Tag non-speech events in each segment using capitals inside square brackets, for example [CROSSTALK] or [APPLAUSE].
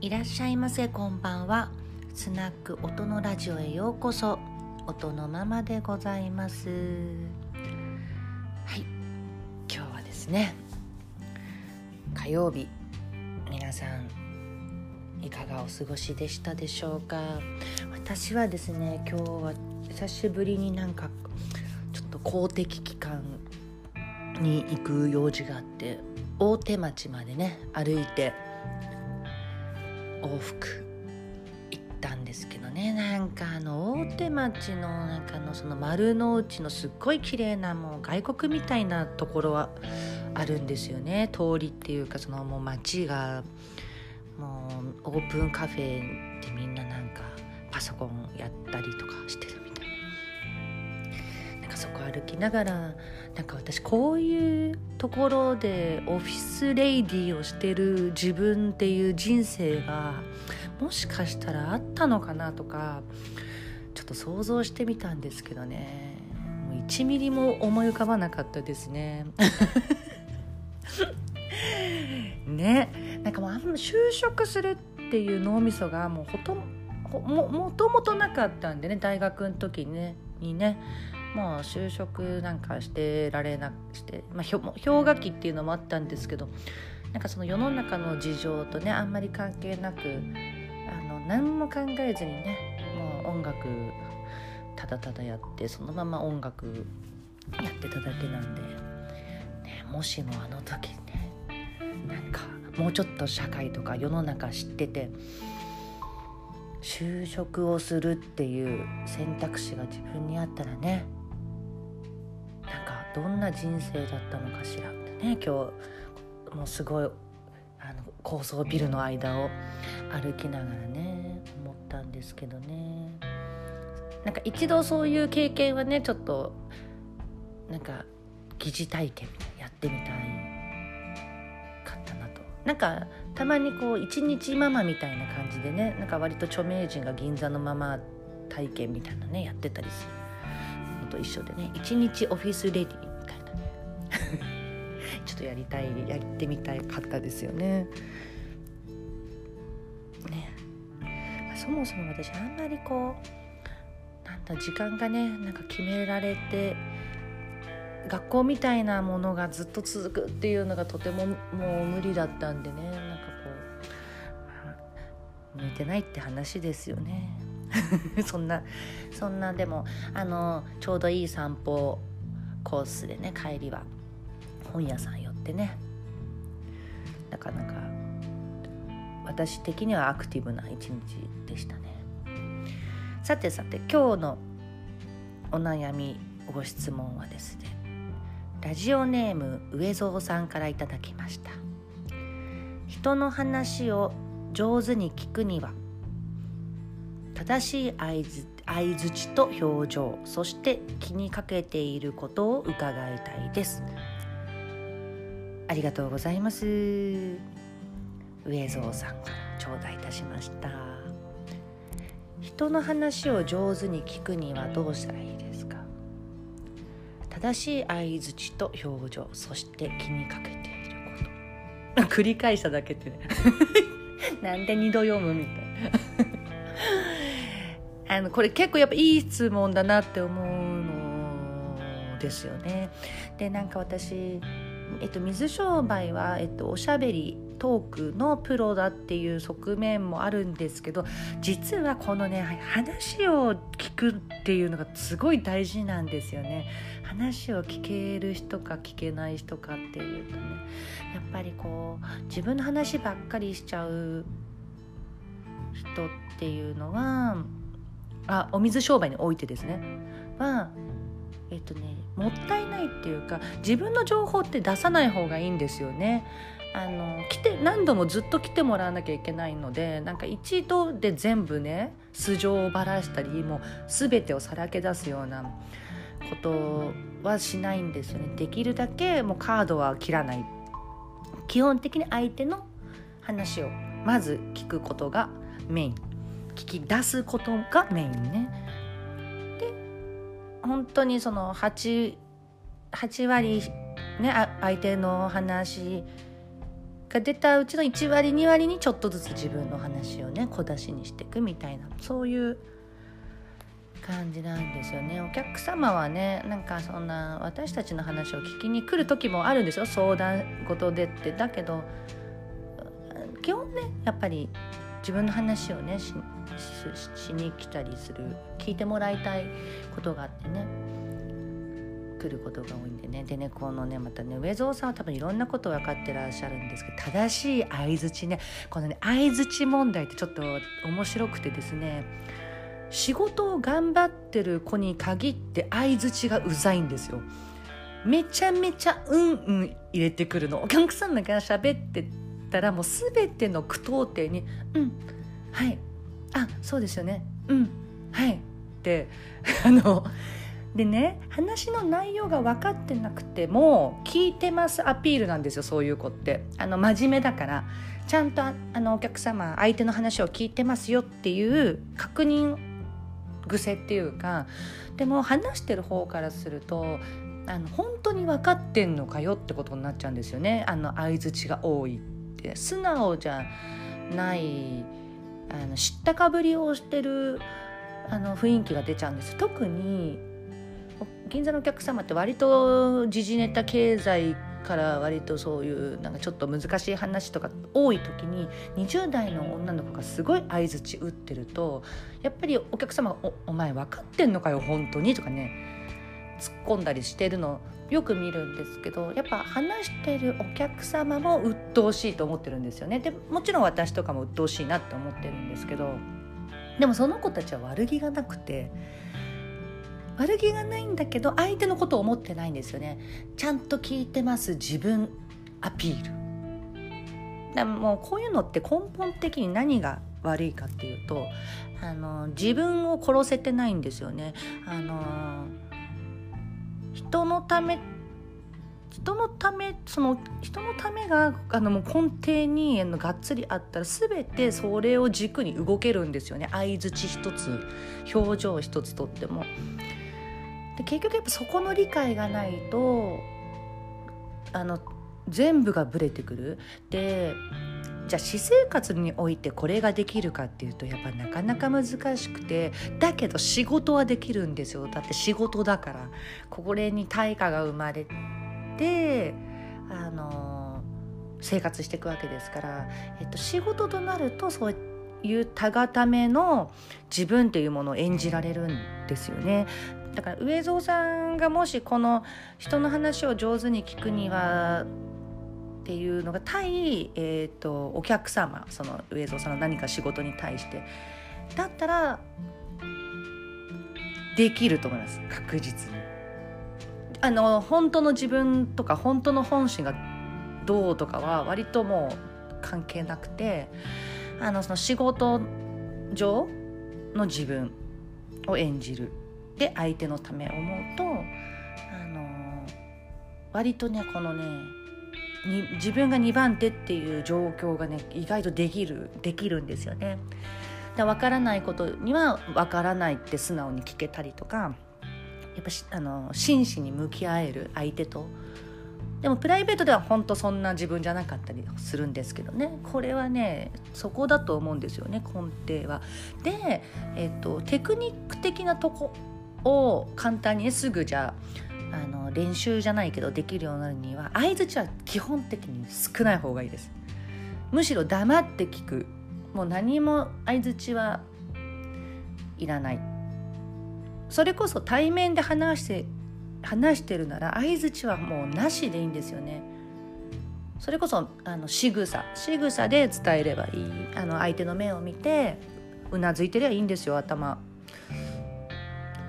いらっしゃいませ。こんばんは。スナック音のラジオへようこそ。音のままでございます。はい。今日はですね火曜日。皆さんいかがお過ごしでしたでしょうか？私はですね今日は久しぶりになんかちょっと公的機関に行く用事があって大手町までね歩いて往復。行ったんですけどね。なんかあの大手町の中のその丸の内のすっごい綺麗なもう外国みたいなところはあるんですよね。通りっていうかそのもう街がもうオープンカフェでみんななんかパソコンやったりとかしてるみたいな。なんかそこ歩きながらなんか私こういうところでオフィスレイディーをしてる自分っていう人生がもしかしたらあったのかなとかちょっと想像してみたんですけどね。もう1ミリも思い浮かばなかったですね。[LAUGHS] ね。なんかもうあんま就職するっていう脳みそがもうほとももともとなかったんでね大学の時にね。にね。もう就職なんかしてられなくして、まあ、氷河期っていうのもあったんですけどなんかその世の中の事情とねあんまり関係なくあの何も考えずにねもう音楽ただただやってそのまま音楽やってただけなんで、ね、もしもあの時ねなんかもうちょっと社会とか世の中知ってて就職をするっていう選択肢が自分にあったらねどんな人生だったのかしらってね今日もうすごいあの高層ビルの間を歩きながらね思ったんですけどね。なんか一度そういう経験はねちょっとなんか疑似体験みたいなやってみたいかったなと。なんかたまにこう一日ママみたいな感じでねなんか割と著名人が銀座のママ体験みたいなねやってたりするのと一緒でね一日オフィスレディちょっとやりたいやってみたいかったですよね。ね、そもそも私あんまりこうなんだ時間がねなんか決められて学校みたいなものがずっと続くっていうのがとてももう無理だったんでねなんかこう、向いてないって話ですよね。[LAUGHS] そんなそんなでもあのちょうどいい散歩コースでね帰りは。本屋さん寄ってね。なかなか私的にはアクティブな一日でしたね。さてさて今日のお悩みご質問はですねラジオネーム上蔵さんからいただきました。人の話を上手に聞くには正しい相づちと表情そして気にかけていることを伺いたいです。ありがとうございます。上蔵さんから頂戴いたしました。人の話を上手に聞くにはどうしたらいいですか？正しい相づちと表情そして気にかけていること。[LAUGHS] 繰り返しただけってね。[LAUGHS] なんで2度読むみたいな。[LAUGHS] あのこれ結構やっぱいい質問だなって思うのですよね。でなんか私、えっと、水商売は、えっと、おしゃべりトークのプロだっていう側面もあるんですけど実はこのね話を聞くっていうのがすごい大事なんですよね。話を聞ける人か聞けない人かっていうとねやっぱりこう自分の話ばっかりしちゃう人っていうのはあお水商売においてですね。はえっとねもったいないっていうか自分の情報って出さない方がいいんですよね。あの来て何度もずっと来てもらわなきゃいけないのでなんか一度で全部ね素性をばらしたりもう全てをさらけ出すようなことはしないんですよね。できるだけもうカードは切らない。基本的に相手の話をまず聞くことがメイン。聞き出すことがメインね。本当にその 8, 8割ね相手の話が出たうちの1割2割にちょっとずつ自分の話をね小出しにしていくみたいなそういう感じなんですよね。お客様はねなんかそんな私たちの話を聞きに来る時もあるんですよ。相談事でって。だけど基本ねやっぱり自分の話をねしに来たりする聞いてもらいたいことがあってね来ることが多いんでねでねこのねまたね上蔵さんは多分いろんなこと分かってらっしゃるんですけど正しい相づちねこのね相づち問題ってちょっと面白くてですね仕事を頑張ってる子に限って相づちがうざいんですよ。めちゃめちゃうんうん入れてくるのお客さんが喋ってたらもう全ての句読点に「うんはいあそうですよねうんはい」って [LAUGHS] あのでね話の内容が分かってなくても聞いてますアピールなんですよそういう子って。あの真面目だから。ちゃんとあのお客様相手の話を聞いてますよっていう確認癖っていうかでも話してる方からするとあの本当に分かってんのかよってことになっちゃうんですよね。あの相づちが多いって。素直じゃないあの知ったかぶりをしてるあの雰囲気が出ちゃうんです。特に銀座のお客様って割と時事ネタ経済から割とそういうなんかちょっと難しい話とか多い時に20代の女の子がすごい相づち打ってるとやっぱりお客様がお「お前分かってんのかよ本当に」とかね突っ込んだりしてるのよく見るんですけどやっぱ話してるお客様も鬱陶しいと思ってるんですよね。でもちろん私とかも鬱陶しいなって思ってるんですけどでもその子たちは悪気がなくて悪気がないんだけど相手のことを思ってないんですよね。ちゃんと聞いてます自分アピール。だもうこういうのって根本的に何が悪いかっていうとあの自分を殺せてないんですよね。あの人のため人のためその人のためがあのもう根底にがっつりあったら全てそれを軸に動けるんですよね相づち一つ表情一つとっても。で結局やっぱそこの理解がないとあの全部がブレてくる。でじゃあ私生活においてこれができるかっていうとやっぱなかなか難しくてだけど仕事はできるんですよ。だって仕事だから。これに対価が生まれてあの生活していくわけですから、えっと、仕事となるとそういうたがための自分っていうものを演じられるんですよね。だから上蔵さんがもしこの人の話を上手に聞くにはっていうのが対、えーと、お客様その上蔵さんの何か仕事に対してだったらできると思います確実に。あの本当の自分とか本当の本心がどうとかは割ともう関係なくてあのその仕事上の自分を演じるで相手のため思うとあの割とねこのねに自分が2番手っていう状況がね意外とできるできるんですよね。で分からないことには分からないって素直に聞けたりとかやっぱあの真摯に向き合える相手とでもプライベートでは本当そんな自分じゃなかったりするんですけどねこれはねそこだと思うんですよね根底は。で、えっと、テクニック的なとこを簡単にすぐじゃああの練習じゃないけどできるようになるには相づちは基本的に少ない方がいいです。むしろ黙って聞く。もう何も相づちはいらない。それこそ対面で話して話してるなら相づちはもうなしでいいんですよね。それこそあの仕草。仕草で伝えればいい。あの相手の目を見てうなずいてりゃいいんですよ頭。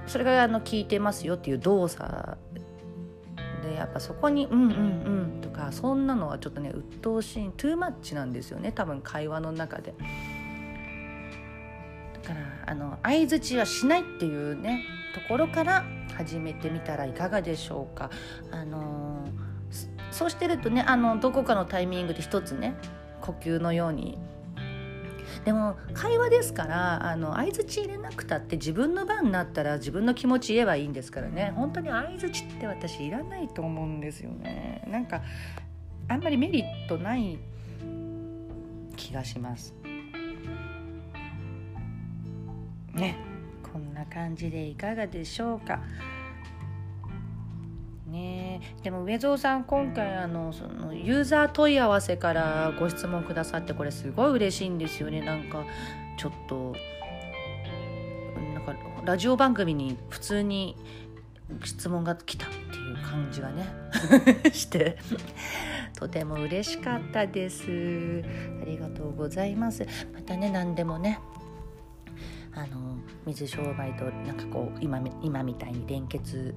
それがあの聞いてますよっていう動作でやっぱそこに「うんうんうん」とかそんなのはちょっとね鬱陶しいトゥーマッチなんですよね多分会話の中で。だからあの相づちはしないっていうねところから始めてみたらいかがでしょうか。あのそうしてるとねあのどこかのタイミングで一つね呼吸のようにでも会話ですからあの相づち入れなくたって自分の番になったら自分の気持ち言えばいいんですからね。本当に相づちって私いらないと思うんですよね。なんかあんまりメリットない気がします。ね。こんな感じでいかがでしょうかでも上蔵さん今回あのそのユーザー問い合わせからご質問くださってこれすごい嬉しいんですよね。なんかちょっとなんかラジオ番組に普通に質問が来たっていう感じがね [LAUGHS] してとても嬉しかったです。ありがとうございます。またね何でもねあの水商売となんかこう今今みたいに連結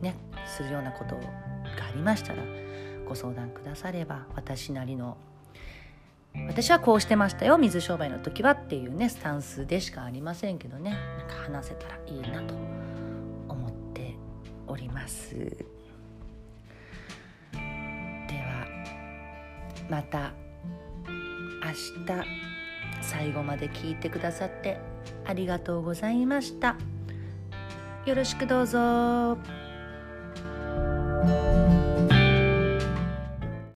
ねするようなことがありましたらご相談くだされば私なりの私はこうしてましたよ水商売の時はっていうねスタンスでしかありませんけどねなんか話せたらいいなと思っておりますではまた明日最後まで聞いてくださってありがとうございましたよろしくどうぞ。